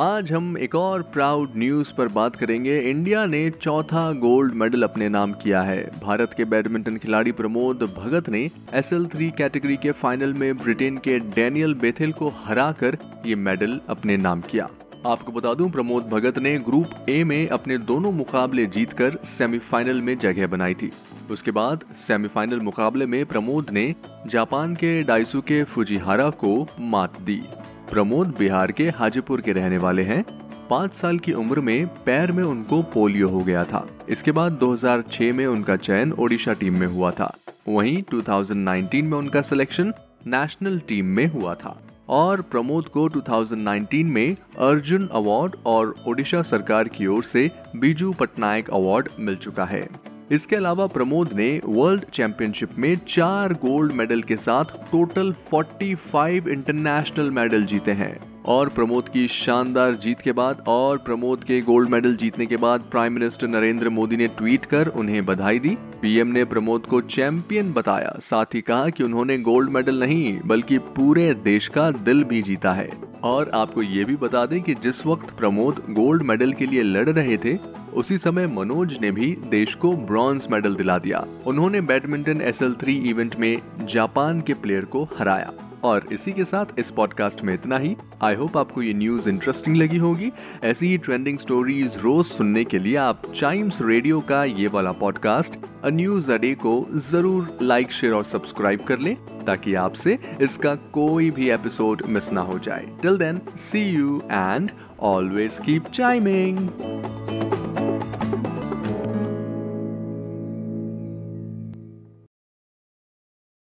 आज हम एक और प्राउड न्यूज़ पर बात करेंगे। इंडिया ने चौथा गोल्ड मेडल अपने नाम किया है। भारत के बैडमिंटन खिलाड़ी प्रमोद भगत ने एस एल थ्री कैटेगरी के फाइनल में ब्रिटेन के डैनियल बेथेल को हराकर ये मेडल अपने नाम किया। आपको बता दूँ, प्रमोद भगत ने ग्रुप ए में अपने दोनों मुकाबले जीतकर सेमीफाइनल में जगह बनाई थी। उसके बाद सेमीफाइनल मुकाबले में प्रमोद ने जापान के डाइसुके फुजिहारा को मात दी। प्रमोद बिहार के हाजीपुर के रहने वाले हैं। पाँच साल की उम्र में पैर में उनको पोलियो हो गया था। इसके बाद 2006 में उनका चयन ओडिशा टीम में हुआ था। वहीं 2019 में उनका सिलेक्शन नेशनल टीम में हुआ था। और प्रमोद को 2019 में अर्जुन अवार्ड और ओडिशा सरकार की ओर से बीजू पटनायक अवार्ड मिल चुका है। इसके अलावा प्रमोद ने वर्ल्ड चैंपियनशिप में चार गोल्ड मेडल के साथ टोटल 45 इंटरनेशनल मेडल जीते हैं। और प्रमोद की शानदार जीत के बाद और प्रमोद के गोल्ड मेडल जीतने के बाद प्राइम मिनिस्टर नरेंद्र मोदी ने ट्वीट कर उन्हें बधाई दी। पीएम ने प्रमोद को चैंपियन बताया, साथ ही कहा कि उन्होंने गोल्ड मेडल नहीं, बल्कि पूरे देश का दिल भी जीता है। और आपको ये भी बता दें कि जिस वक्त प्रमोद गोल्ड मेडल के लिए लड़ रहे थे, उसी समय मनोज ने भी देश को ब्रॉन्ज मेडल दिला दिया। उन्होंने बैडमिंटन एस इवेंट में जापान के प्लेयर को हराया। और इसी के साथ इस पॉडकास्ट में इतना ही। आई होप आपको ये न्यूज़ इंटरेस्टिंग लगी होगी। ऐसी ही ट्रेंडिंग स्टोरीज रोज सुनने के लिए आप चाइम्स रेडियो का ये वाला पॉडकास्ट अ न्यूज़ अडे को ज़रूर लाइक शेयर और सब्सक्राइब कर लें, ताकि आपसे इसका कोई भी एपिसोड मिस ना हो जाए। Till then see you and always keep chiming